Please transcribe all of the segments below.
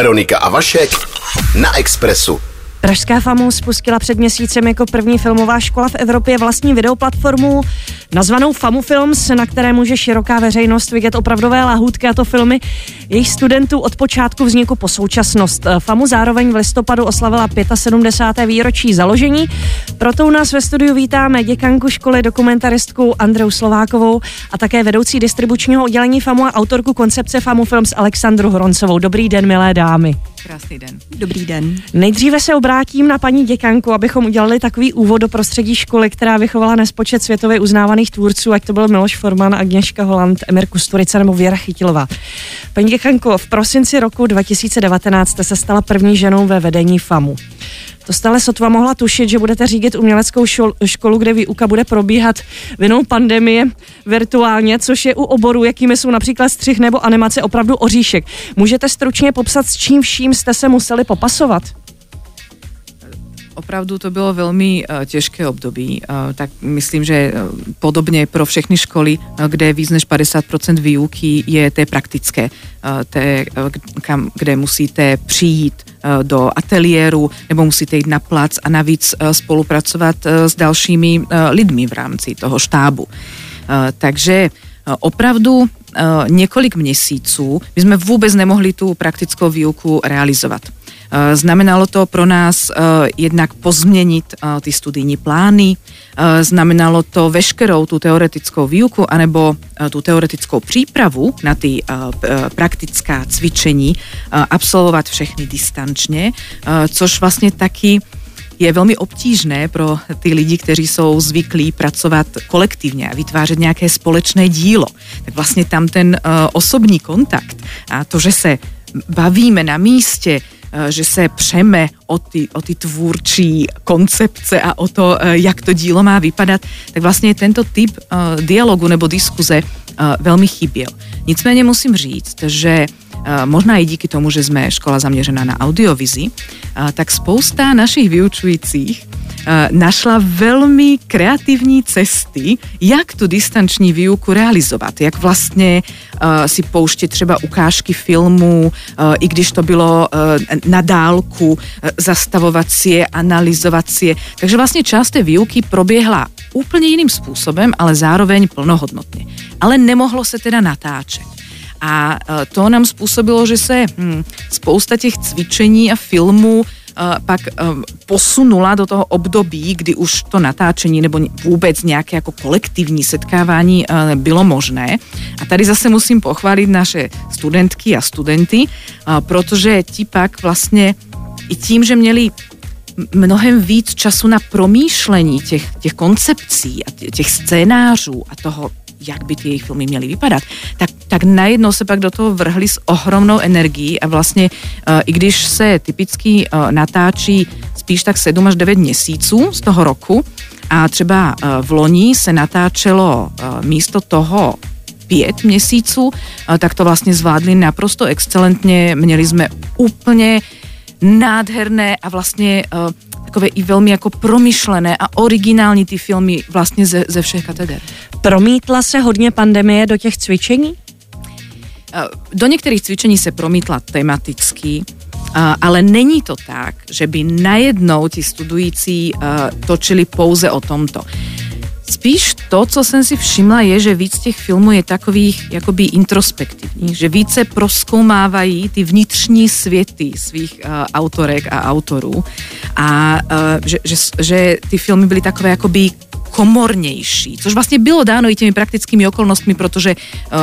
Veronika a Vašek na Expressu. Pražská FAMU spustila před měsícem jako první filmová škola v Evropě vlastní videoplatformu nazvanou FAMU Films, na které může široká veřejnost vidět opravdové lahůdky a to filmy jejich studentů od počátku vzniku po současnost. FAMU zároveň v listopadu oslavila 75. výročí založení, proto u nás ve studiu vítáme děkanku školy dokumentaristku Andreu Slovákovou a také vedoucí distribučního oddělení FAMU a autorku koncepce FAMU Films Alexandru Hroncovou. Dobrý den, milé dámy. Krásný den. Dobrý den. Nejdříve se obrátím na paní děkanku, abychom udělali takový úvod do prostředí školy, která vychovala nespočet světově uznávaných tvůrců, ať to byl Miloš Forman, Agněška Holand, Emir Kusturica nebo Věra Chytilová. Paní děkanko, v prosinci roku 2019 jste se stala první ženou ve vedení FAMu. To stále sotva mohla tušit, že budete řídit uměleckou školu, kde výuka bude probíhat vinou pandemie virtuálně, což je u oboru, jakými jsou například střih nebo animace, opravdu oříšek. Můžete stručně popsat, s čím vším jste se museli popasovat? Opravdu to bylo velmi uh, těžké období. Uh, tak myslím, že uh, podobně pro všechny školy, kde víc než 50% výuky je té praktické, té, kam, kde musíte přijít do ateliéru nebo musíte jít na plac a navíc spolupracovat s dalšími lidmi v rámci toho štábu. Takže opravdu několik měsíců my jsme vůbec nemohli tu praktickou výuku realizovat. Eh, znamenalo to pro nás eh, jednak pozměnit eh, ty studijní plány, znamenalo to veškerou tu teoretickou výuku anebo tu teoretickou přípravu na ty praktická cvičení absolvovat všechny distančně, což vlastně taky je velmi obtížné pro ty lidi, kteří jsou zvyklí pracovat kolektivně a vytvářet nějaké společné dílo. Tak vlastně tam ten osobní kontakt a to, že se bavíme na místě, že se přeme o ty, o ty tvůrčí koncepce a o to, eh, jak to dílo má vypadat, tak vlastně tento typ eh, dialogu nebo diskuze velmi chyběl. Nicméně musím říct, že možná i díky tomu, že jsme škola zaměřená na audiovizi, tak spousta našich vyučujících Eh, našla velmi kreativní cesty, jak tu distanční výuku realizovat, jak vlastně uh, si pouštět třeba ukážky filmů, uh, i když to bylo na dálku, zastavovat si je, analyzovat si je. Takže vlastně část té výuky proběhla úplně jiným způsobem, ale zároveň plnohodnotně. Ale nemohlo se teda natáčet. A to nám způsobilo, že se hm, spousta těch cvičení a filmů pak posunula do toho období, kdy už to natáčení nebo vůbec nějaké jako kolektivní setkávání bylo možné. A tady zase musím pochválit naše studentky a studenty, protože ti pak vlastně i tím, že měli mnohem víc času na promýšlení těch, těch koncepcí a těch scénářů a toho, jak by ty jejich filmy měly vypadat, tak, tak najednou se pak do toho vrhli s ohromnou energií a vlastně uh, i když se typicky uh, natáčí spíš tak 7 až 9 měsíců z toho roku a třeba uh, v loni se natáčelo místo toho pět měsíců, tak to vlastně zvládli naprosto excelentně. Měli jsme úplně nádherné a vlastně takové i velmi jako promyšlené a originální ty filmy vlastně ze, ze všech kateder. Promítla se hodně pandemie do těch cvičení? Uh, do některých cvičení se promítla tematicky, uh, ale není to tak, že by najednou ti studující točili pouze o tomto. Spíš to, co jsem si všimla, je, že víc těch filmů je takových jakoby introspektivních, že více proskoumávají ty vnitřní světy svých uh, autorek a autorů a uh, že, že, že ty filmy byly takové jakoby komornější, což vlastně bylo dáno i těmi praktickými okolnostmi, protože uh,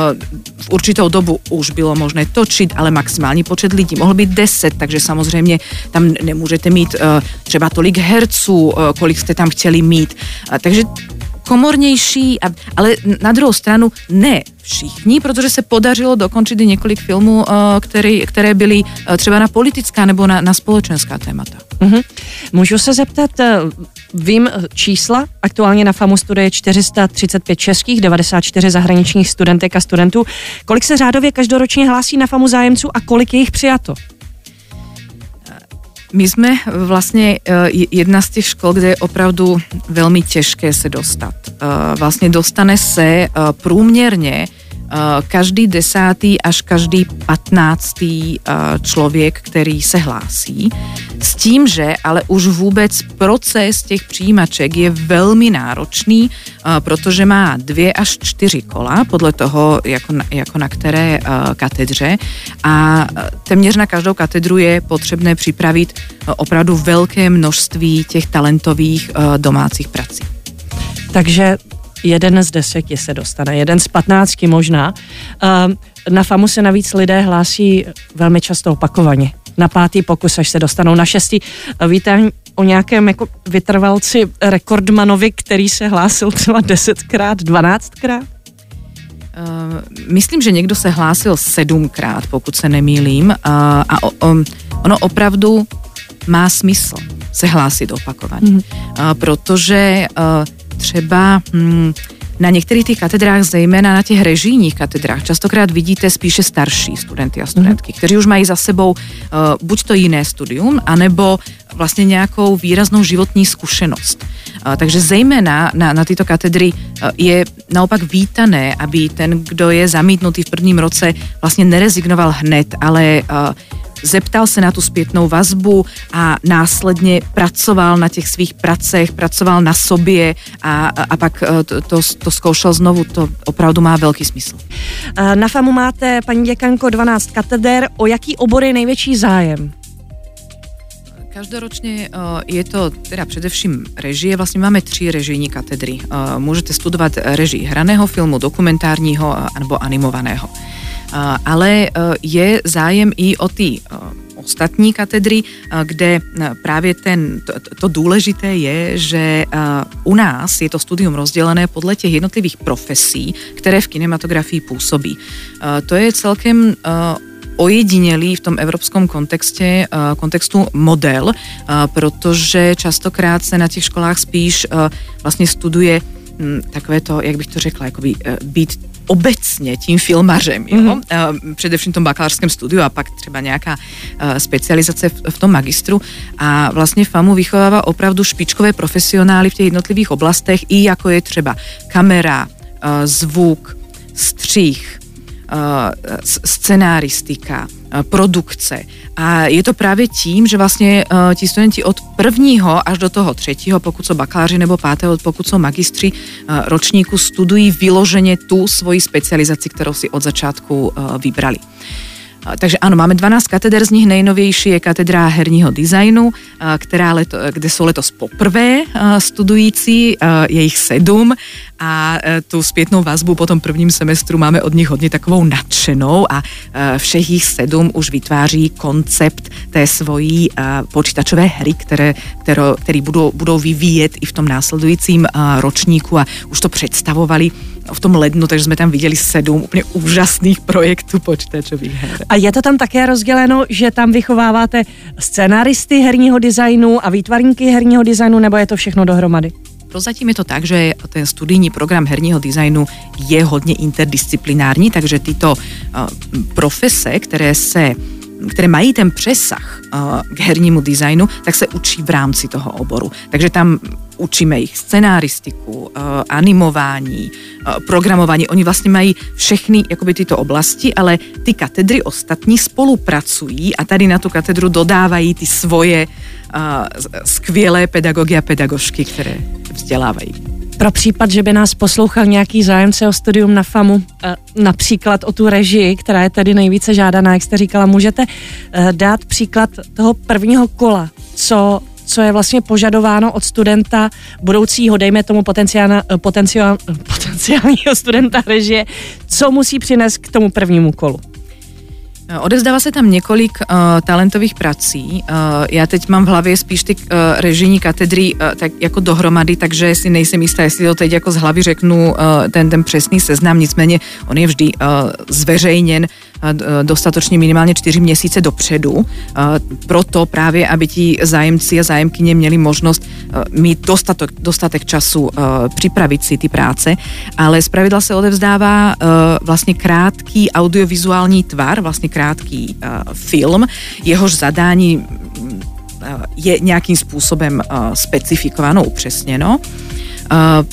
v určitou dobu už bylo možné točit, ale maximální počet lidí mohl být 10, takže samozřejmě tam nemůžete mít uh, třeba tolik herců, uh, kolik jste tam chtěli mít. Uh, takže komornější, a, ale na druhou stranu ne všichni, protože se podařilo dokončit i několik filmů, eh, které, které byly eh, třeba na politická nebo na, na společenská témata. Mm-hmm. Můžu se zeptat, eh, vím čísla, aktuálně na FAMu studuje 435 českých, 94 zahraničních studentek a studentů. Kolik se řádově každoročně hlásí na FAMu zájemců a kolik je jich přijato? My jsme vlastně eh, jedna z těch škol, kde je opravdu velmi těžké se dostat. Eh, vlastně dostane se eh, průměrně každý desátý až každý patnáctý člověk, který se hlásí. S tím, že ale už vůbec proces těch přijímaček je velmi náročný, protože má dvě až čtyři kola, podle toho, jako na, jako na které katedře. A téměř na každou katedru je potřebné připravit opravdu velké množství těch talentových domácích prací. Takže jeden z deseti se dostane, jeden z patnáctky možná. Ehm, na FAMu se navíc lidé hlásí velmi často opakovaně. Na pátý pokus, až se dostanou na šestý. Víte o nějakém jako vytrvalci rekordmanovi, který se hlásil třeba desetkrát, dvanáctkrát? Uh, myslím, že někdo se hlásil sedmkrát, pokud se nemýlím. Uh, a o, um, ono opravdu má smysl se hlásit opakovaně. Mm-hmm. Uh, protože uh, třeba hm, na některých těch katedrách, zejména na těch režijních katedrách, častokrát vidíte spíše starší studenty a studentky, kteří už mají za sebou uh, buď to jiné studium, anebo vlastně nějakou výraznou životní zkušenost. Uh, takže zejména na, na tyto katedry uh, je naopak vítané, aby ten, kdo je zamítnutý v prvním roce, vlastně nerezignoval hned, ale uh, zeptal se na tu zpětnou vazbu a následně pracoval na těch svých pracech, pracoval na sobě a, a, pak e, to, to, to zkoušel znovu, to opravdu má velký smysl. Na FAMu máte, paní děkanko, 12 kateder. O jaký obor je největší zájem? Každoročně e, je to teda především režie, vlastně máme tři režijní katedry. E, můžete studovat režii hraného filmu, dokumentárního nebo animovaného ale e, je zájem i o ty e, ostatní katedry, e, kde právě ten, to, to důležité je, že u nás je to studium rozdělené podle těch jednotlivých profesí, které v kinematografii působí. To je celkem ojedinělý v tom evropském kontextě, kontextu model, protože častokrát se na těch školách spíš vlastně studuje takové to, jak bych to řekla, jakoby být obecně tím filmařem, jo? Mm-hmm. především v tom bakalářském studiu a pak třeba nějaká eh, specializace v, tom magistru a vlastně FAMu vychovává opravdu špičkové profesionály v těch jednotlivých oblastech i jako je třeba kamera, eh, zvuk, střih, scenáristika, produkce. A je to právě tím, že vlastně uh, ti studenti od prvního až do toho třetího, pokud jsou bakaláři nebo pátého, pokud jsou magistři uh, ročníku, studují vyloženě tu svoji specializaci, kterou si od začátku uh, vybrali. Takže ano, máme 12 kateder, z nich. Nejnovější je katedra herního designu, která leto, kde jsou letos poprvé studující, je jich sedm. A tu zpětnou vazbu po tom prvním semestru máme od nich hodně takovou nadšenou a všech jich sedm už vytváří koncept té svojí počítačové hry, které, kterou, který budou, budou vyvíjet i v tom následujícím ročníku a už to představovali. V tom lednu, takže jsme tam viděli sedm úplně úžasných projektů počítačových her. A je to tam také rozděleno, že tam vychováváte scenaristy herního designu a výtvarníky herního designu, nebo je to všechno dohromady? Prozatím je to tak, že ten studijní program herního designu je hodně interdisciplinární, takže tyto uh, profese, které se které mají ten přesah uh, k hernímu designu, tak se učí v rámci toho oboru. Takže tam učíme jich scenáristiku, uh, animování, uh, programování. Oni vlastně mají všechny jakoby tyto oblasti, ale ty katedry ostatní spolupracují a tady na tu katedru dodávají ty svoje skvělé pedagogy a pedagožky, které vzdělávají. Pro případ, že by nás poslouchal nějaký zájemce o studium na FAMu, eh, například o tu režii, která je tady nejvíce žádaná, jak jste říkala, můžete eh, dát příklad toho prvního kola, co co je vlastně požadováno od studenta budoucího, dejme tomu potenciál, potenciál, potenciálního studenta režie, co musí přinést k tomu prvnímu kolu? Odezdává se tam několik uh, talentových prací. Uh, já teď mám v hlavě spíš ty uh, režijní katedry uh, tak jako dohromady, takže si nejsem jistá, jestli to teď jako z hlavy řeknu uh, ten, ten přesný seznam, nicméně on je vždy uh, zveřejněn uh, dostatočně minimálně čtyři měsíce dopředu. Proto právě, aby ti zájemci a zájemkyně měli možnost uh, mít dostatek, dostatek času uh, připravit si ty práce, ale zpravidla se odevzdává vlastně krátký audiovizuální tvar, vlastně krátký film, jehož zadání je nějakým způsobem specifikováno, upřesněno.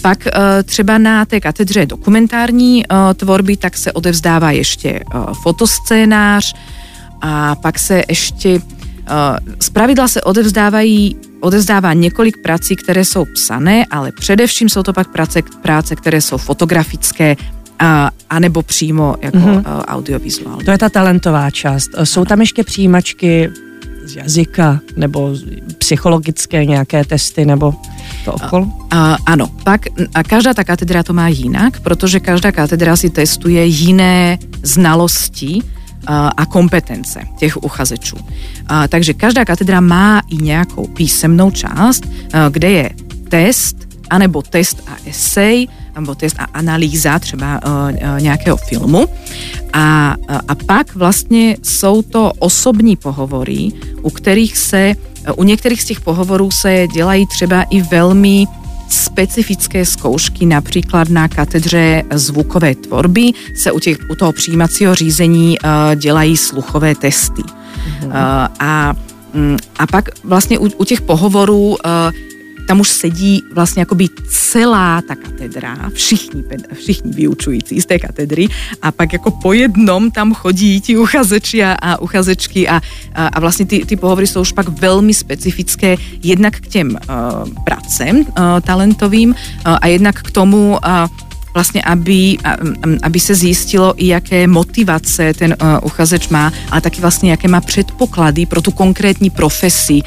Pak třeba na té katedře dokumentární tvorby tak se odevzdává ještě fotoscénář a pak se ještě z pravidla se odevzdávají odevzdává několik prací, které jsou psané, ale především jsou to pak práce, práce které jsou fotografické, a, anebo přímo jako mm-hmm. audiovizuální. To je ta talentová část. Jsou tam ještě přijímačky z jazyka nebo psychologické nějaké testy nebo to okolo? A, ano, pak a každá ta katedra to má jinak, protože každá katedra si testuje jiné znalosti a kompetence těch uchazečů. Takže každá katedra má i nějakou písemnou část, kde je test, anebo test a esej, nebo test a analýza třeba nějakého filmu. A, a pak vlastně jsou to osobní pohovory, u kterých se, u některých z těch pohovorů se dělají třeba i velmi specifické zkoušky, například na katedře zvukové tvorby se u, těch, u toho přijímacího řízení uh, dělají sluchové testy. Mm-hmm. Uh, a, um, a pak vlastně u, u těch pohovorů uh, tam už sedí vlastně jakoby celá ta katedra, všichni, všichni vyučující z té katedry a pak jako po jednom tam chodí ti uchazeči a, a uchazečky a, a, a vlastně ty, ty pohovory jsou už pak velmi specifické jednak k těm uh, pracem uh, talentovým uh, a jednak k tomu uh, vlastně, aby, aby se zjistilo, i jaké motivace ten uchazeč má, ale taky vlastně, jaké má předpoklady pro tu konkrétní profesi,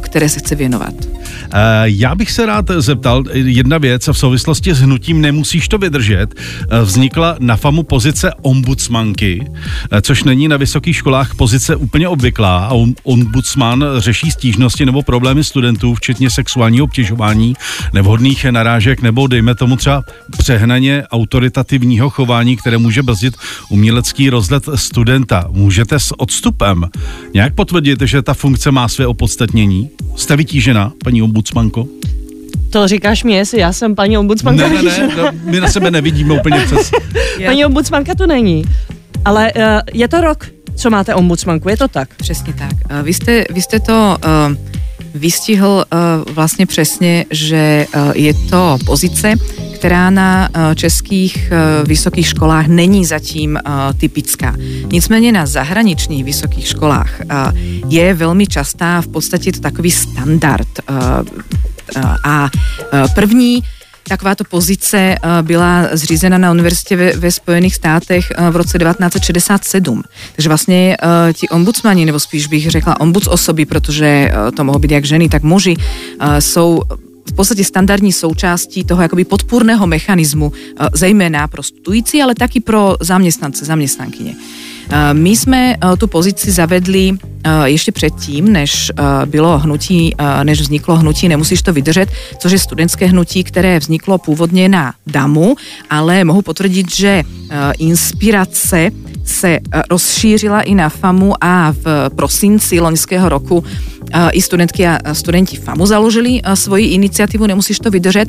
které se chce věnovat. Eh, já bych se rád zeptal, jedna věc v souvislosti s hnutím Nemusíš to vydržet, vznikla na FAMu pozice ombudsmanky, což není na vysokých školách pozice úplně obvyklá a ombudsman řeší stížnosti nebo problémy studentů, včetně sexuálního obtěžování, nevhodných narážek nebo dejme tomu třeba přehnaně autoritativního chování, které může brzdit umělecký rozlet studenta. Můžete s odstupem nějak potvrdit, že ta funkce má své opodstatnění? Jste vytížena, paní ombudsmanko? To říkáš mě, jestli já jsem paní ombudsmanka. Ne, ne, ne, no, my na sebe nevidíme úplně přes. paní ombudsmanka to není, ale uh, je to rok, co máte ombudsmanku, je to tak? Přesně tak. Uh, vy, jste, vy jste to uh, vystihl uh, vlastně přesně, že uh, je to pozice, která na českých vysokých školách není zatím typická. Nicméně na zahraničních vysokých školách je velmi častá, v podstatě to takový standard. A první Takováto pozice byla zřízena na univerzitě ve, ve Spojených státech v roce 1967. Takže vlastně ti ombudsmani, nebo spíš bych řekla ombuds osoby, protože to mohou být jak ženy, tak muži, jsou v podstatě standardní součástí toho jakoby podpůrného mechanismu, eh, zejména pro studující, ale taky pro zaměstnance, zaměstnankyně. Eh, my jsme eh, tu pozici zavedli ještě předtím, než bylo hnutí, než vzniklo hnutí Nemusíš to vydržet, což je studentské hnutí, které vzniklo původně na DAMu, ale mohu potvrdit, že inspirace se rozšířila i na FAMu a v prosinci loňského roku i studentky a studenti FAMu založili svoji iniciativu Nemusíš to vydržet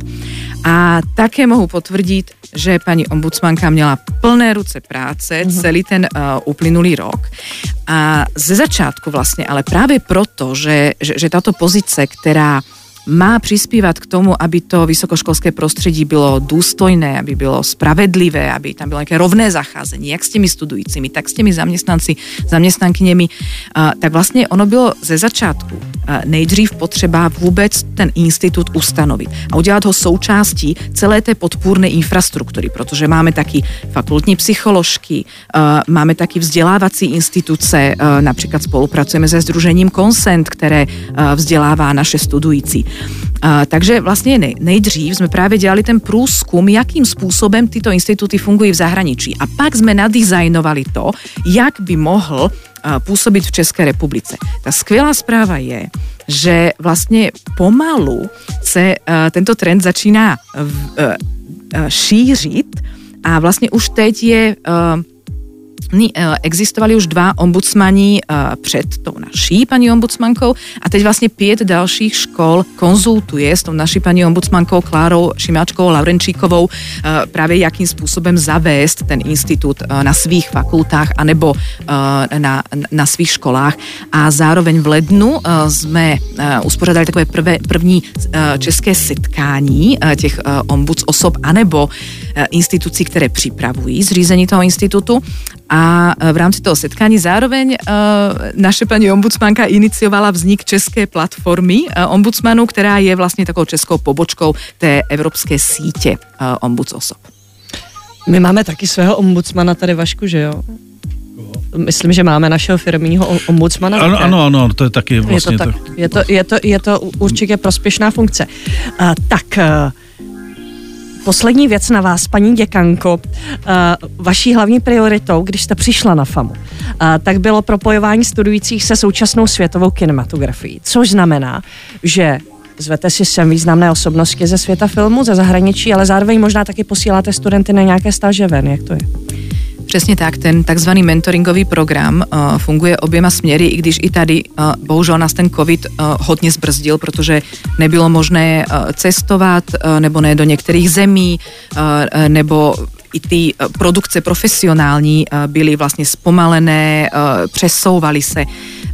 a také mohu potvrdit, že paní ombudsmanka měla plné ruce práce mm-hmm. celý ten uh, uplynulý rok a ze začátku vlastně, ale právě proto, že, že, že táto pozice, která má přispívat k tomu, aby to vysokoškolské prostředí bylo důstojné, aby bylo spravedlivé, aby tam bylo nějaké rovné zacházení, jak s těmi studujícími, tak s těmi zaměstnanci, zaměstnankyněmi, tak vlastně ono bylo ze začátku nejdřív potřeba vůbec ten institut ustanovit a udělat ho součástí celé té podpůrné infrastruktury, protože máme taky fakultní psycholožky, máme taky vzdělávací instituce, například spolupracujeme se Združením Consent, které vzdělává naše studující. A, takže vlastně nej, nejdřív jsme právě dělali ten průzkum, jakým způsobem tyto instituty fungují v zahraničí. A pak jsme nadizajnovali to, jak by mohl působit v České republice. Ta skvělá zpráva je, že vlastně pomalu se tento trend začíná šířit a vlastně už teď je existovali už dva ombudsmani před tou naší paní ombudsmankou a teď vlastně pět dalších škol konzultuje s tou naší paní ombudsmankou Klárou Šimáčkovou Laurenčíkovou právě jakým způsobem zavést ten institut na svých fakultách anebo na, na svých školách. A zároveň v lednu jsme uspořádali takové prvé, první české setkání těch ombuds osob anebo institucí, které připravují zřízení toho institutu a e, v rámci toho setkání zároveň uh, naše paní ombudsmanka iniciovala vznik české platformy uh, ombudsmanů, která je vlastně takovou českou pobočkou té evropské sítě uh, ombuds osob. My máme taky svého ombudsmana tady Vašku, že jo? Myslím, že máme našeho firmního ombudsmana. Ano, ano, ano, to je taky vlastně. Je to, tak, je to, je to, je to určitě prospěšná funkce. Uh, tak, uh, Poslední věc na vás, paní děkanko. Eh, vaší hlavní prioritou, když jste přišla na FAMu, eh, tak bylo propojování studujících se současnou světovou kinematografií, což znamená, že zvete si sem významné osobnosti ze světa filmu, ze zahraničí, ale zároveň možná taky posíláte studenty na nějaké stáže ven. Jak to je? Přesně tak, ten takzvaný mentoringový program uh, funguje oběma směry, i když i tady uh, bohužel nás ten COVID uh, hodně zbrzdil, protože nebylo možné uh, cestovat uh, nebo ne do některých zemí, uh, nebo i ty produkce profesionální byly vlastně zpomalené, přesouvaly se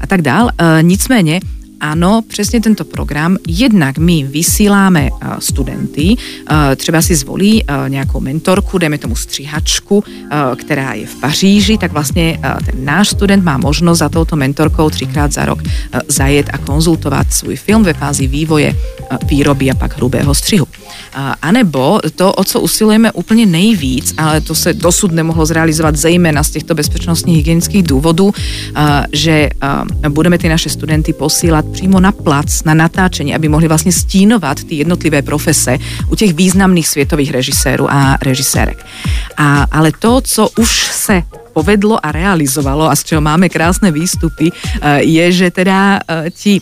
a tak dál. Nicméně ano, přesně tento program. Jednak my vysíláme uh, studenty, uh, třeba si zvolí uh, nějakou mentorku, dejme tomu stříhačku, která je v Paříži, tak vlastně ten náš student má možnost za touto mentorkou třikrát za rok zajet a konzultovat svůj film ve fázi vývoje, výroby a pak hrubého střihu. A nebo to, o co usilujeme úplně nejvíc, ale to se dosud nemohlo zrealizovat zejména z těchto bezpečnostních hygienických důvodů, že budeme ty naše studenty posílat přímo na plac, na natáčení, aby mohli vlastně stínovat ty jednotlivé profese u těch významných světových režisérů a režisérek. A, ale to, co už se povedlo a realizovalo a z čeho máme krásné výstupy, je, že teda ti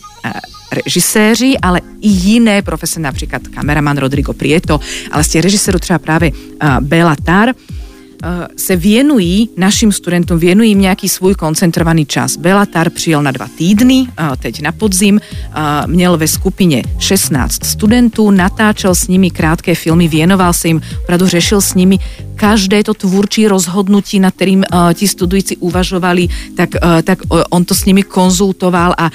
režiséři, ale i jiné profese, například kameraman Rodrigo Prieto, ale z těch režisérů třeba právě Bela Tar, Eh, se věnují našim studentům, věnují jim nějaký svůj koncentrovaný čas. Belatar přijel na dva týdny, eh, teď na podzim, eh, měl ve skupině 16 studentů, natáčel s nimi krátké filmy, věnoval se jim, opravdu řešil s nimi každé to tvůrčí rozhodnutí, nad kterým uh, ti studující uvažovali, tak, uh, tak on to s nimi konzultoval a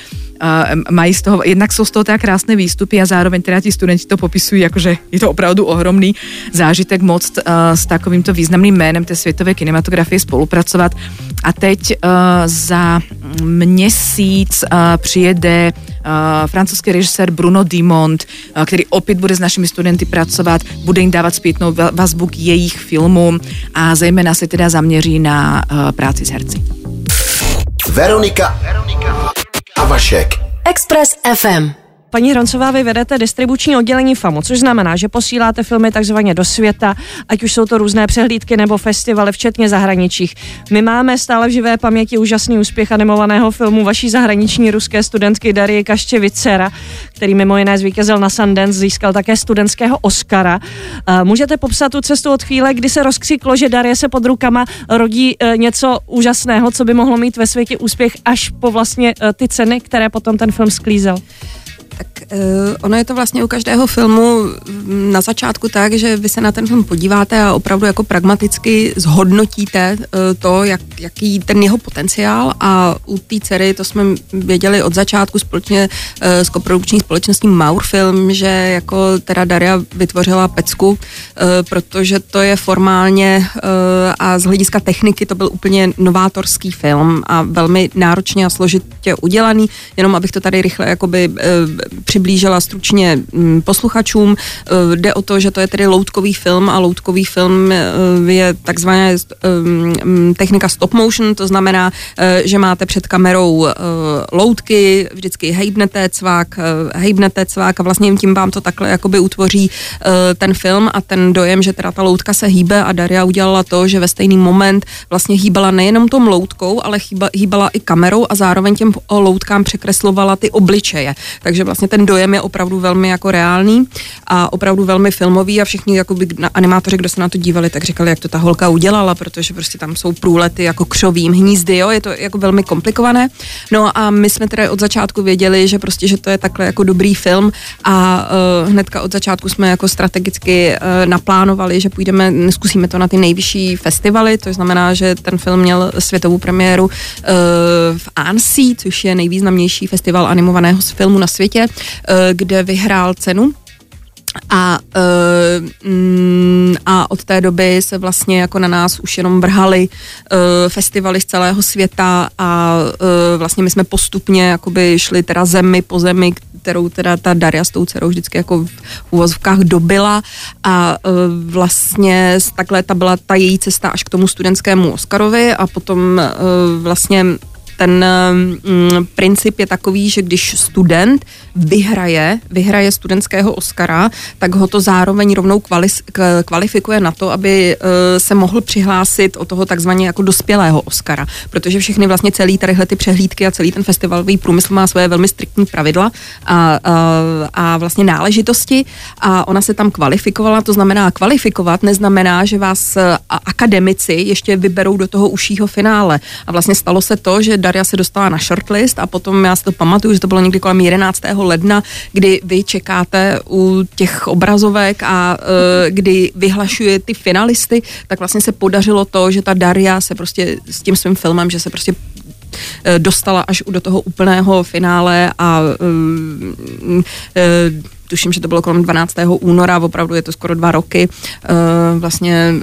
mají z toho, jednak jsou z toho tak krásné výstupy a zároveň teda ti studenti to popisují, jakože je to opravdu ohromný zážitek moc s takovýmto významným jménem té světové kinematografie spolupracovat. A teď za měsíc přijede uh, francouzský režisér Bruno Dimont, uh, který opět bude s našimi studenty pracovat, bude jim dávat zpětnou vazbu k jejich filmům a zejména se teda zaměří na uh, práci s herci. Veronika, Veronika a Vašek. Express FM. Paní Hroncová, vy vedete distribuční oddělení FAMu, což znamená, že posíláte filmy takzvaně do světa, ať už jsou to různé přehlídky nebo festivaly, včetně zahraničích. My máme stále v živé paměti úžasný úspěch animovaného filmu vaší zahraniční ruské studentky Darie Kaščevicera, který mimo jiné zvítězil na Sundance, získal také studentského Oscara. Můžete popsat tu cestu od chvíle, kdy se rozkřiklo, že Darie se pod rukama rodí e, něco úžasného, co by mohlo mít ve světě úspěch, až po vlastně e, ty ceny, které potom ten film sklízel? Tak uh, ono je to vlastně u každého filmu na začátku tak, že vy se na ten film podíváte a opravdu jako pragmaticky zhodnotíte uh, to, jak, jaký ten jeho potenciál a u té dcery, to jsme věděli od začátku společně uh, s koprodukční společností Maur Film, že jako teda Daria vytvořila pecku, uh, protože to je formálně uh, a z hlediska techniky to byl úplně novátorský film a velmi náročně a složitě udělaný, jenom abych to tady rychle jakoby uh, přiblížila stručně mm, posluchačům. Eh, jde o to, že to je tedy loutkový film a loutkový film eh, je takzvaná eh, mm, technika stop motion, to znamená, že máte před kamerou loutky, vždycky hejbnete cvák, hejbnete cvák a vlastně tím vám to takhle jakoby utvoří ten film a ten dojem, že teda ta loutka se hýbe a Daria udělala to, že ve stejný moment vlastně hýbala nejenom tom loutkou, ale hýbala i kamerou a zároveň těm loutkám překreslovala ty obličeje. Takže vlastně ten ten dojem je opravdu velmi jako reálný a opravdu velmi filmový a všichni jako by animátoři, kdo se na to dívali, tak říkali, jak to ta holka udělala, protože prostě tam jsou průlety jako křovím hnízdy, jo, je to jako velmi komplikované. No a my jsme teda od začátku věděli, že prostě, že to je takhle jako dobrý film a uh, hnedka od začátku jsme jako strategicky uh, naplánovali, že půjdeme, zkusíme to na ty nejvyšší festivaly, to znamená, že ten film měl světovou premiéru uh, v Annecy, což je nejvýznamnější festival animovaného filmu na světě, uh, kde vyhrál cenu. A, uh, a od té doby se vlastně jako na nás už jenom vrhali uh, festivaly z celého světa a vlastně my jsme postupně jakoby šli teda zemi po zemi, kterou teda ta Daria s tou dcerou vždycky jako v úvozovkách dobila. A vlastně takhle ta byla ta její cesta až k tomu studentskému Oscarovi a potom vlastně ten mm, princip je takový, že když student vyhraje, vyhraje studentského Oscara, tak ho to zároveň rovnou kvali, kvalifikuje na to, aby uh, se mohl přihlásit o toho takzvaně jako dospělého Oscara, protože všechny vlastně celý tadyhle ty přehlídky a celý ten festivalový průmysl má svoje velmi striktní pravidla a, a, a vlastně náležitosti a ona se tam kvalifikovala, to znamená kvalifikovat neznamená, že vás akademici ještě vyberou do toho užšího finále. A vlastně stalo se to, že Daria se dostala na shortlist a potom já si to pamatuju, že to bylo někdy kolem 11. ledna, kdy vy čekáte u těch obrazovek a uh, kdy vyhlašuje ty finalisty, tak vlastně se podařilo to, že ta Daria se prostě s tím svým filmem, že se prostě e, dostala až do toho úplného finále a uh, tuším, že to bylo kolem 12. února, opravdu je to skoro dva roky, uh, vlastně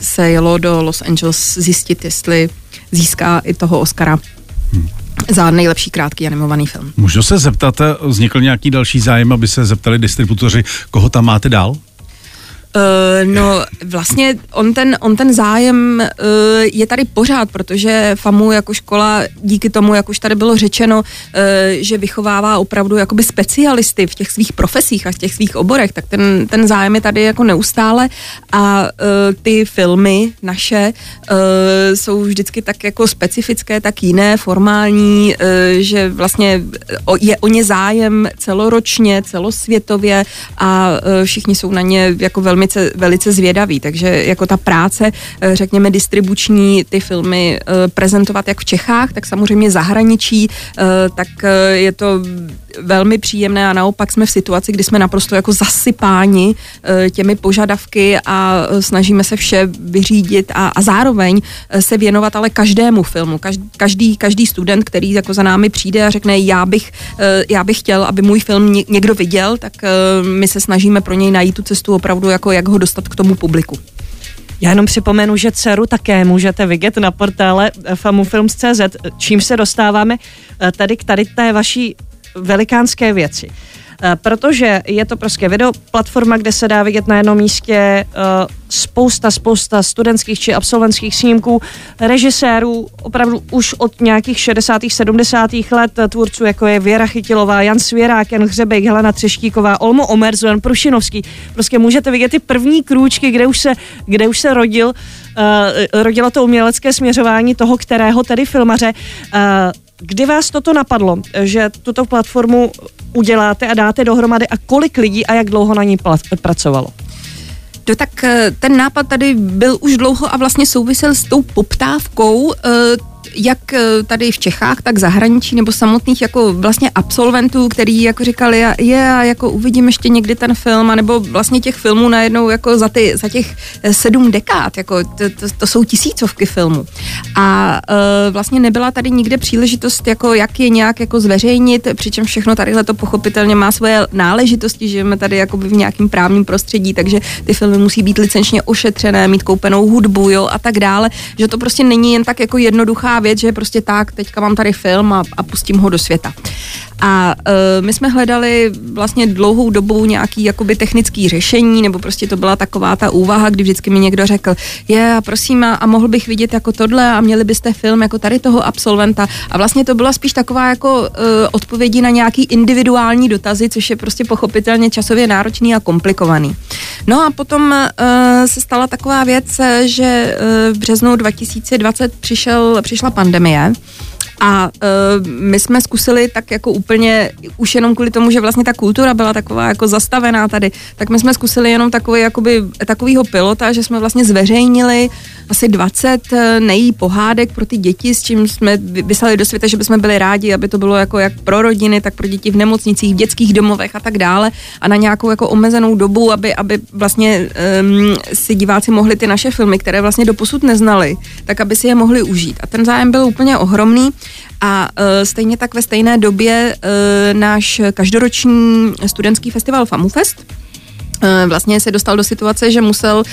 se jelo do Los Angeles zjistit, jestli získá i toho Oscara. Hmm za nejlepší krátký animovaný film. Můžu se zeptat, vznikl nějaký další zájem, aby se zeptali distributoři, koho tam máte dál? Uh, no vlastně on ten, on ten zájem uh, je tady pořád, protože FAMU jako škola díky tomu, jak už tady bylo řečeno, uh, že vychovává opravdu jakoby specialisty v těch svých profesích a v těch svých oborech, tak ten, ten zájem je tady jako neustále. A uh, ty filmy naše uh, jsou vždycky tak jako specifické, tak jiné, formální, uh, že vlastně je o ně zájem celoročně, celosvětově a uh, všichni jsou na ně jako velmi velice, velice zvědavý, takže jako ta práce, eh, řekněme, distribuční, ty filmy eh, prezentovat jak v Čechách, tak samozřejmě zahraničí, eh, tak je to velmi příjemné a naopak jsme v situaci, kdy jsme naprosto jako zasypáni těmi požadavky a snažíme se vše vyřídit a, a zároveň se věnovat ale každému filmu. Každý, každý student, který jako za námi přijde a řekne, já bych, já bych chtěl, aby můj film někdo viděl, tak my se snažíme pro něj najít tu cestu opravdu jako jak ho dostat k tomu publiku. Já jenom připomenu, že dceru také můžete vidět na portále famufilms.cz, čím se dostáváme eh, tady k tady té vaší velikánské věci. Eh, protože je to prostě video platforma, kde se dá vidět na jednom místě eh, spousta, spousta studentských či absolventských snímků, režisérů opravdu už od nějakých 60. 70. let tvůrců, jako je Věra Chytilová, Jan Svěrák, Jan Hřebejk, Helena Třeštíková, Olmo Omerzu, Jan Prušinovský. Prostě můžete vidět ty první krůčky, kde už se, kde už se rodil, uh, rodilo to umělecké směřování toho, kterého tedy filmaře. Uh, Kdy vás toto napadlo, že tuto platformu uděláte a dáte dohromady a kolik lidí a jak dlouho na ní pracovalo? No tak eh, ten nápad tady byl už dlouho a vlastně souvisel s tou poptávkou eh, jak eh, tady v Čechách, tak zahraničí nebo samotných jako vlastně absolventů, který jako říkali, je, a jako uvidím ještě někdy ten film, nebo vlastně těch filmů najednou jako za, ty, za těch eh, sedm dekád, jako to, to, to jsou tisícovky filmů. A uh, vlastně nebyla tady nikde příležitost, jako jak je nějak jako zveřejnit, přičem všechno tadyhle to pochopitelně má svoje náležitosti, žijeme tady jako v nějakém právním prostředí, takže ty filmy musí být licenčně ošetřené, mít koupenou hudbu, jo, a tak dále, že to prostě není jen tak jako jednoduchá věc, že prostě tak, teďka mám tady film a, a pustím ho do světa. A uh, my jsme hledali vlastně dlouhou dobu nějaký jakoby technický řešení, nebo prostě to byla taková ta úvaha, kdy vždycky mi někdo řekl, je, a prosím, a, a mohl bych vidět jako tohle a měli byste film jako tady toho absolventa. A vlastně to byla spíš taková jako uh, odpovědi na nějaký individuální dotazy, což je prostě pochopitelně časově náročný a komplikovaný. No a potom uh, se stala taková věc, že uh, v březnu 2020 přišel, přišla pandemie A uh, my jsme zkusili tak jako úplně, už jenom kvůli tomu, že vlastně ta kultura byla taková jako zastavená tady, tak my jsme zkusili jenom takový, jakoby, takovýho pilota, že jsme vlastně zveřejnili asi 20 eh, nejí pohádek pro ty děti, s čím jsme vyslali do světa, že bychom byli rádi, aby to bylo jako jak pro rodiny, tak pro děti v nemocnicích, v dětských domovech a tak dále a na nějakou jako omezenou dobu, aby, aby vlastně um, si diváci mohli ty naše filmy, které vlastně doposud neznali, tak aby si je mohli užít. A ten zájem byl úplně ohromný a uh, stejně tak ve stejné době uh, náš každoroční studentský festival FamuFest vlastně se dostal do situace, že musel uh,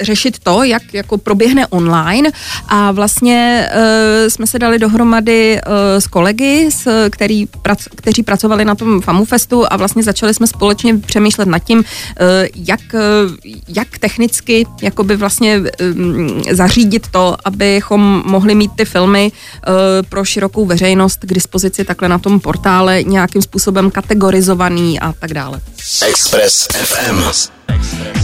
řešit to, jak jako proběhne online a vlastně uh, jsme se dali dohromady uh, s kolegy, s, který, prac, kteří pracovali na tom FamuFestu a vlastně začali jsme společně přemýšlet nad tím, uh, jak, uh, jak technicky jakoby vlastně um, zařídit to, abychom mohli mít ty filmy uh, pro širokou veřejnost k dispozici takhle na tom portále nějakým způsobem kategorizovaný a tak dále. Express FM.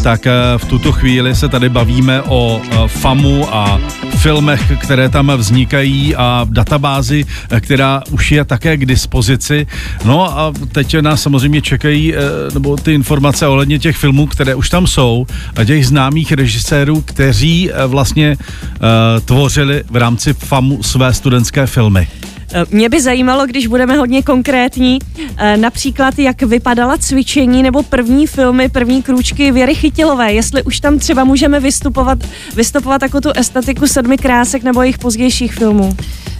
Tak v tuto chvíli se tady bavíme o FAMu a filmech, které tam vznikají a databázi, která už je také k dispozici. No a teď nás samozřejmě čekají nebo ty informace ohledně těch filmů, které už tam jsou a těch známých režisérů, kteří vlastně tvořili v rámci FAMu své studentské filmy. Mě by zajímalo, když budeme hodně konkrétní, eh, například jak vypadala cvičení nebo první filmy, první krůčky Věry Chytilové, jestli už tam třeba můžeme vystupovat, vystupovat jako tu estetiku sedmi krásek nebo jejich pozdějších filmů.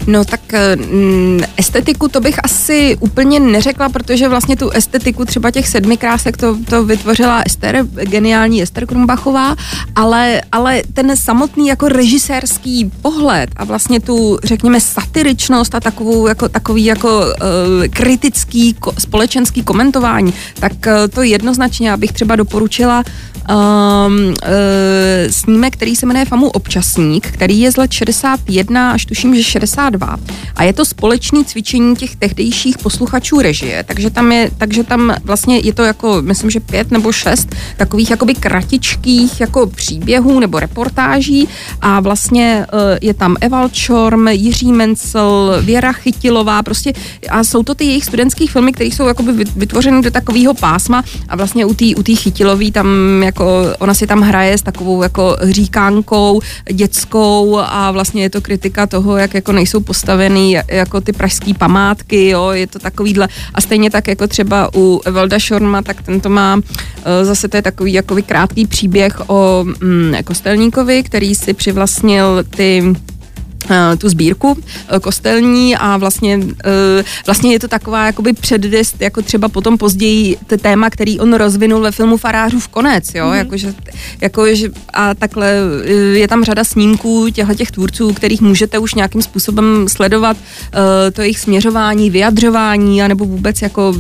No tak mm, estetiku to bych asi úplně neřekla, protože vlastně tu estetiku třeba těch sedmi krásek to, to vytvořila Ester, geniální Ester Krumbachová, ale, ale ten samotný jako režisérský pohled a vlastně tu, řekněme, satiričnost a takovou, jako, takový jako uh, kritický ko, společenský komentování, tak uh, to jednoznačně, abych třeba doporučila um, uh, snímek, který se jmenuje Famu občasník, který je z let 61 až tuším, že 62 a je to společné cvičení těch tehdejších posluchačů režie, takže tam je, takže tam vlastně je to jako, myslím, že pět nebo šest takových jakoby kratičkých jako příběhů nebo reportáží. A vlastně uh, je tam Eval Čorm, Jiří Mencel, Věra Chytilová, prostě a jsou to ty jejich studentských filmy, které jsou jakoby vytvořeny do takového pásma. A vlastně u té u chytilový tam jako, ona si tam hraje s takovou jako říkánkou dětskou a vlastně je to kritika toho, jak jako nejsou postavený jako ty pražské památky, jo, je to takovýhle. A stejně tak jako třeba u Velda Šorma, tak ten to má eh, zase to je takový jako krátký příběh o mm, kostelníkovi, který si přivlastnil ty tu sbírku eh, kostelní a vlastně, eh, vlastně je to taková jakoby předdest, jako třeba potom později téma, který on rozvinul ve filmu v konec, jo, mm. jakože, jakože a takhle je tam řada snímků těchto těch tvůrců, kterých můžete už nějakým způsobem sledovat to jejich směřování, vyjadřování, anebo vůbec jako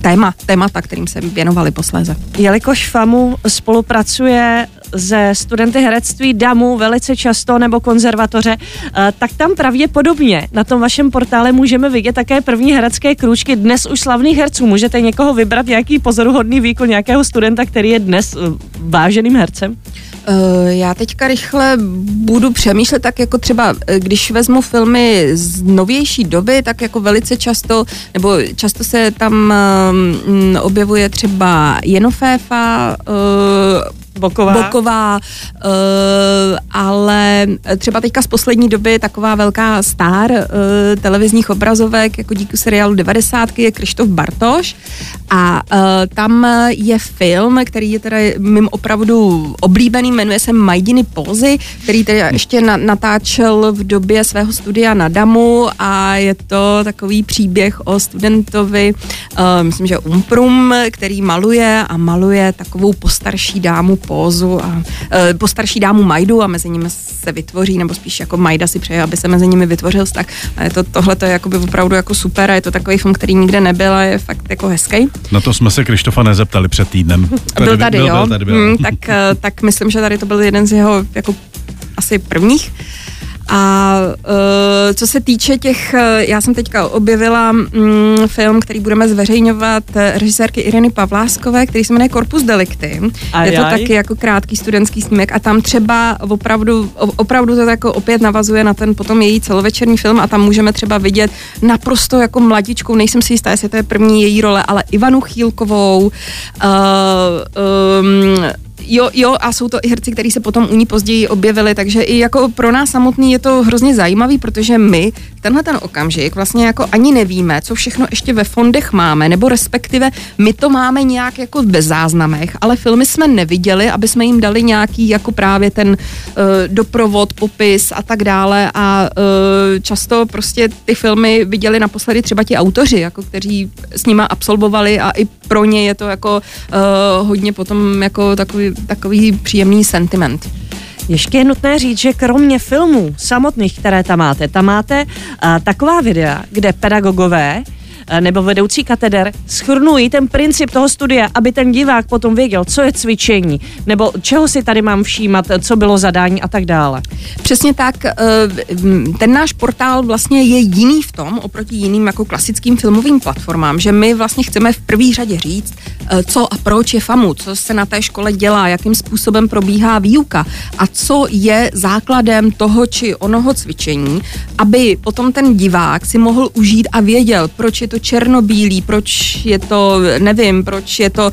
téma, témata, kterým se věnovali posléze. Jelikož FAMu spolupracuje ze studenty herectví DAMu velice často nebo konzervatoře, eh, tak tam pravděpodobně na tom vašem portále můžeme vidět také první herecké krůčky dnes už slavných herců. Můžete někoho vybrat, nějaký pozoruhodný výkon nějakého studenta, který je dnes eh, váženým hercem? Eh, já teďka rychle budu přemýšlet tak jako třeba, když vezmu filmy z novější doby, tak jako velice často, nebo často se tam um, objevuje třeba Jenoféfa, uh, Boková. Boková, uh, ale třeba teďka z poslední doby taková velká star uh, televizních obrazovek, jako díky seriálu 90. je Krištof Bartoš a uh, tam je film, který je teda mým opravdu oblíbený, jmenuje se Majdiny Pózy, který teda ještě na, natáčel v době svého studia na Damu a je to takový příběh o studentovi, uh, myslím, že Umprum, který maluje a maluje takovou postarší dámu pózu a e, postarší dámu Majdu a mezi nimi se vytvoří, nebo spíš jako Majda si přeje, aby se mezi nimi vytvořil vztah. A je to, tohle to je jakoby opravdu jako super a je to takový film, který nikde nebyl a je fakt jako hezký. Na to jsme se Krištofa nezeptali před týdnem. Tady, byl tady, byl, jo. Byl tady, byl. Hmm, tak, e, tak myslím, že tady to byl jeden z jeho jako asi prvních. A uh, co se týče těch, já jsem teďka objevila mm, film, který budeme zveřejňovat režisérky Ireny Pavláskové, který se jmenuje Corpus Delicti. A je to taky jako krátký studentský snímek a tam třeba opravdu, opravdu to jako opět navazuje na ten potom její celovečerní film a tam můžeme třeba vidět naprosto jako mladičkou, nejsem si jistá, jestli to je první její role, ale Ivanu Chýlkovou, uh, um, jo, jo, a jsou to i herci, kteří se potom u ní později objevili, takže i jako pro nás samotný je to hrozně zajímavý, protože my tenhle ten okamžik vlastně jako ani nevíme, co všechno ještě ve fondech máme, nebo respektive my to máme nějak jako ve záznamech, ale filmy jsme neviděli, aby jsme jim dali nějaký jako právě ten uh, doprovod, popis a tak dále. A uh, často prostě ty filmy viděli naposledy třeba ti autoři, jako kteří s nima absolvovali a i pro ně je to jako uh, hodně potom jako takový, takový příjemný sentiment. Ještě je nutné říct, že kromě filmů samotných, které tam máte, tam máte uh, taková videa, kde pedagogové nebo vedoucí kateder schrnují ten princip toho studia, aby ten divák potom věděl, co je cvičení, nebo čeho si tady mám všímat, co bylo zadání a tak dále. Přesně tak. Eh, ten náš portál vlastně je jiný v tom, oproti jiným jako klasickým filmovým platformám, že my vlastně chceme v první řadě říct, eh, co a proč je FAMU, co se na té škole dělá, jakým způsobem probíhá výuka a co je základem toho či onoho cvičení, aby potom ten divák si mohl užít a věděl, proč je to černobílý, proč je to, nevím, proč je to uh,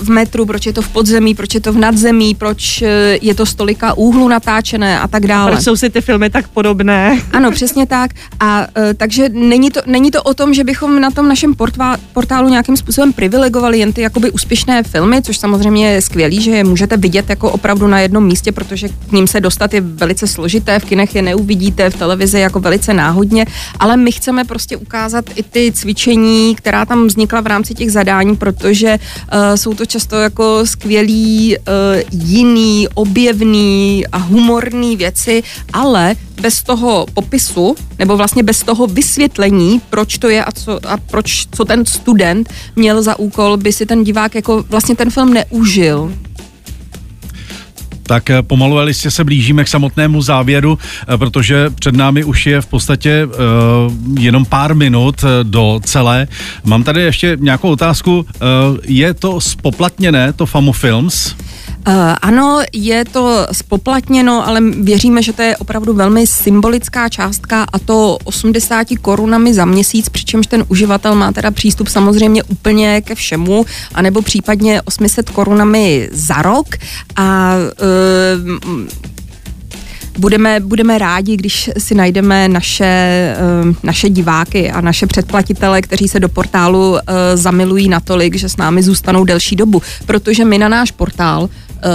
v metru, proč je to v podzemí, proč je to v nadzemí, proč uh, je to stolika úhlu natáčené a tak dále. Proč jsou si ty filmy tak podobné? Ano, přesně tak. A uh, takže není to, není to o tom, že bychom na tom našem portvá, portálu nějakým způsobem privilegovali jen ty jakoby úspěšné filmy, což samozřejmě je skvělý, že je můžete vidět jako opravdu na jednom místě, protože k ním se dostat je velice složité, v kinech je neuvidíte, v televizi jako velice náhodně, ale my chceme prostě ukázat i ty cvičení, která tam vznikla v rámci těch zadání, protože uh, jsou to často jako skvělý, uh, jiný, objevný a humorný věci, ale bez toho popisu, nebo vlastně bez toho vysvětlení, proč to je a, co, a proč, co ten student měl za úkol, by si ten divák jako vlastně ten film neužil. Tak eh, pomalu listě se blížíme k samotnému závěru, eh, protože před námi už je v podstatě uh, jenom pár minut do celé. Mám tady ještě nějakou otázku. Uh, je to spoplatněné, to FAMU Films? Uh, ano, je to spoplatněno, ale věříme, že to je opravdu velmi symbolická částka a to 80 korunami za měsíc, přičemž ten uživatel má teda přístup samozřejmě úplně ke všemu, anebo případně 800 korunami za rok. A uh, budeme, budeme rádi, když si najdeme naše, naše diváky a naše předplatitele, kteří se do portálu zamilují natolik, že s námi zůstanou delší dobu, protože my na náš portál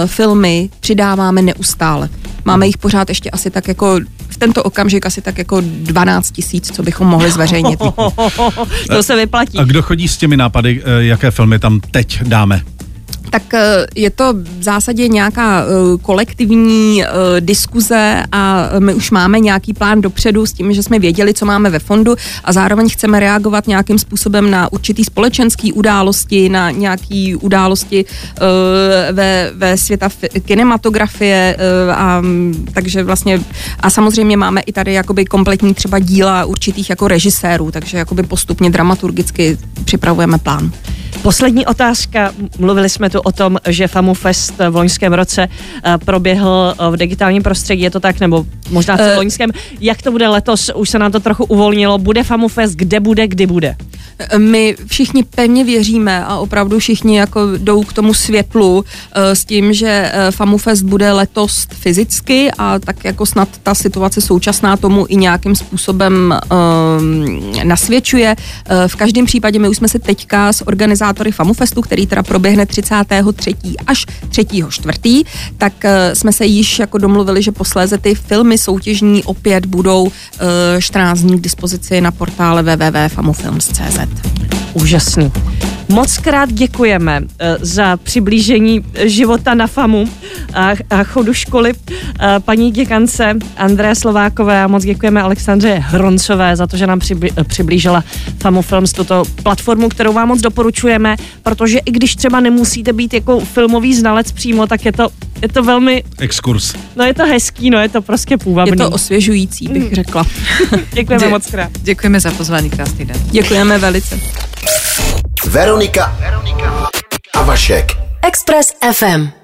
filmy přidáváme neustále. Máme jich pořád ještě asi tak jako v tento okamžik asi tak jako 12 tisíc, co bychom mohli zveřejnit. to se vyplatí. A kdo chodí s těmi nápady, eh, jaké filmy tam teď dáme? Tak eh, je to v zásadě nějaká eh, kolektivní eh, diskuze a my už máme nějaký plán dopředu s tím, že jsme věděli, co máme ve fondu a zároveň chceme reagovat nějakým způsobem na určitý společenský události, na nějaký události ve, ve světa kinematografie a takže vlastně a samozřejmě máme i tady jakoby kompletní třeba díla určitých jako režisérů, takže jakoby postupně dramaturgicky připravujeme plán. Poslední otázka. Mluvili jsme tu o tom, že FAMU Fest v loňském roce eh, proběhl eh, v digitálním prostředí, je to tak, nebo možná v eh, loňském. Jak to bude letos? Už se nám to trochu uvolnilo. Bude FAMU Fest, kde bude, kdy bude? My všichni pevně věříme a opravdu všichni jako jdou k tomu světlu s tím, že FAMU Fest bude letos fyzicky a tak jako snad ta situace současná tomu i nějakým způsobem um, nasvědčuje. V každém případě my už jsme se teďka s organizátory FamuFestu, který teda proběhne 33. až 3. čtvrtý, tak jsme se již jako domluvili, že posléze ty filmy soutěžní opět budou uh, 14 dní k dispozici na portále www.famufilms.cz. Úžasný. Moc krát děkujeme eh, za přiblížení života na FAMu a, chodu školy eh, paní děkance André Slovákové a moc děkujeme Alexandře Hroncové za to, že nám přiblížila FAMu Films, tuto platformu, kterou vám moc doporučujeme, protože i když třeba nemusíte být jako filmový znalec přímo, tak je to je to velmi, Exkurs. no je to hezký, no je to prostě půvabný. Je to osvěžující, bych řekla. Děkujeme Dě- moc krát. Děkujeme za pozvání, krásný den. Děkujeme velice. Veronika a Vašek. Express FM.